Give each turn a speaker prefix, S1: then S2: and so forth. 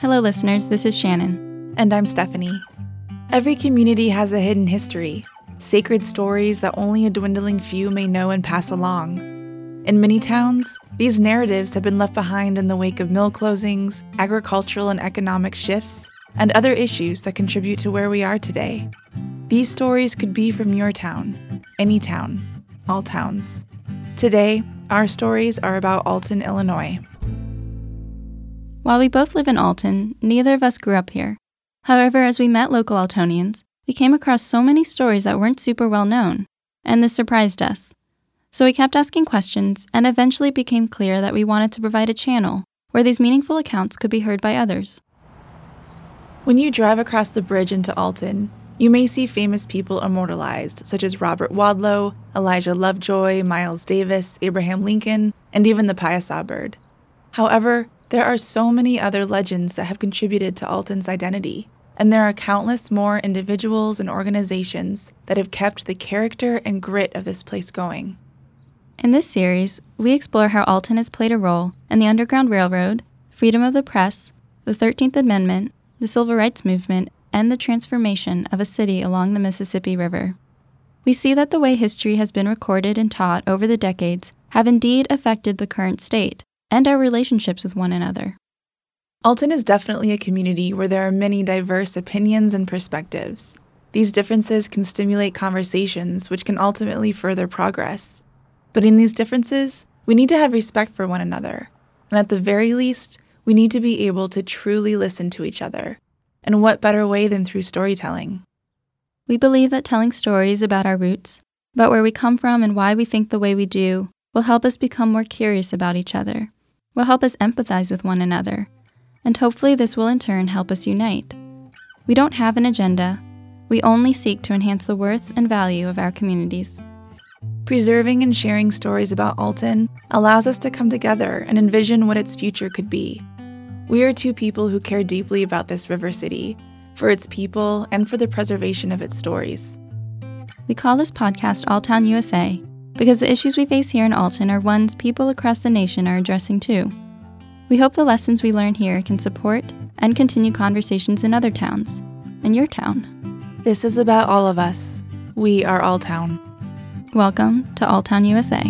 S1: Hello, listeners. This is Shannon.
S2: And I'm Stephanie. Every community has a hidden history, sacred stories that only a dwindling few may know and pass along. In many towns, these narratives have been left behind in the wake of mill closings, agricultural and economic shifts, and other issues that contribute to where we are today. These stories could be from your town, any town, all towns. Today, our stories are about Alton, Illinois.
S1: While we both live in Alton, neither of us grew up here. However, as we met local Altonians, we came across so many stories that weren't super well known, and this surprised us. So we kept asking questions, and eventually became clear that we wanted to provide a channel where these meaningful accounts could be heard by others.
S2: When you drive across the bridge into Alton, you may see famous people immortalized, such as Robert Wadlow, Elijah Lovejoy, Miles Davis, Abraham Lincoln, and even the Piasa bird. However, there are so many other legends that have contributed to Alton's identity, and there are countless more individuals and organizations that have kept the character and grit of this place going.
S1: In this series, we explore how Alton has played a role in the Underground Railroad, freedom of the press, the 13th Amendment, the Civil Rights Movement, and the transformation of a city along the Mississippi River. We see that the way history has been recorded and taught over the decades have indeed affected the current state, and our relationships with one another.
S2: Alton is definitely a community where there are many diverse opinions and perspectives. These differences can stimulate conversations, which can ultimately further progress. But in these differences, we need to have respect for one another, and at the very least, we need to be able to truly listen to each other. And what better way than through storytelling?
S1: We believe that telling stories about our roots, about where we come from and why we think the way we do, will help us become more curious about each other will help us empathize with one another, and hopefully, this will in turn help us unite. We don't have an agenda, we only seek to enhance the worth and value of our communities.
S2: Preserving and sharing stories about Alton allows us to come together and envision what its future could be. We are two people who care deeply about this river city, for its people, and for the preservation of its stories.
S1: We call this podcast Alltown USA because the issues we face here in Alton are ones people across the nation are addressing too. We hope the lessons we learn here can support and continue conversations in other towns, in your town.
S2: This is about all of us. We are Alltown.
S1: Welcome to Alltown USA.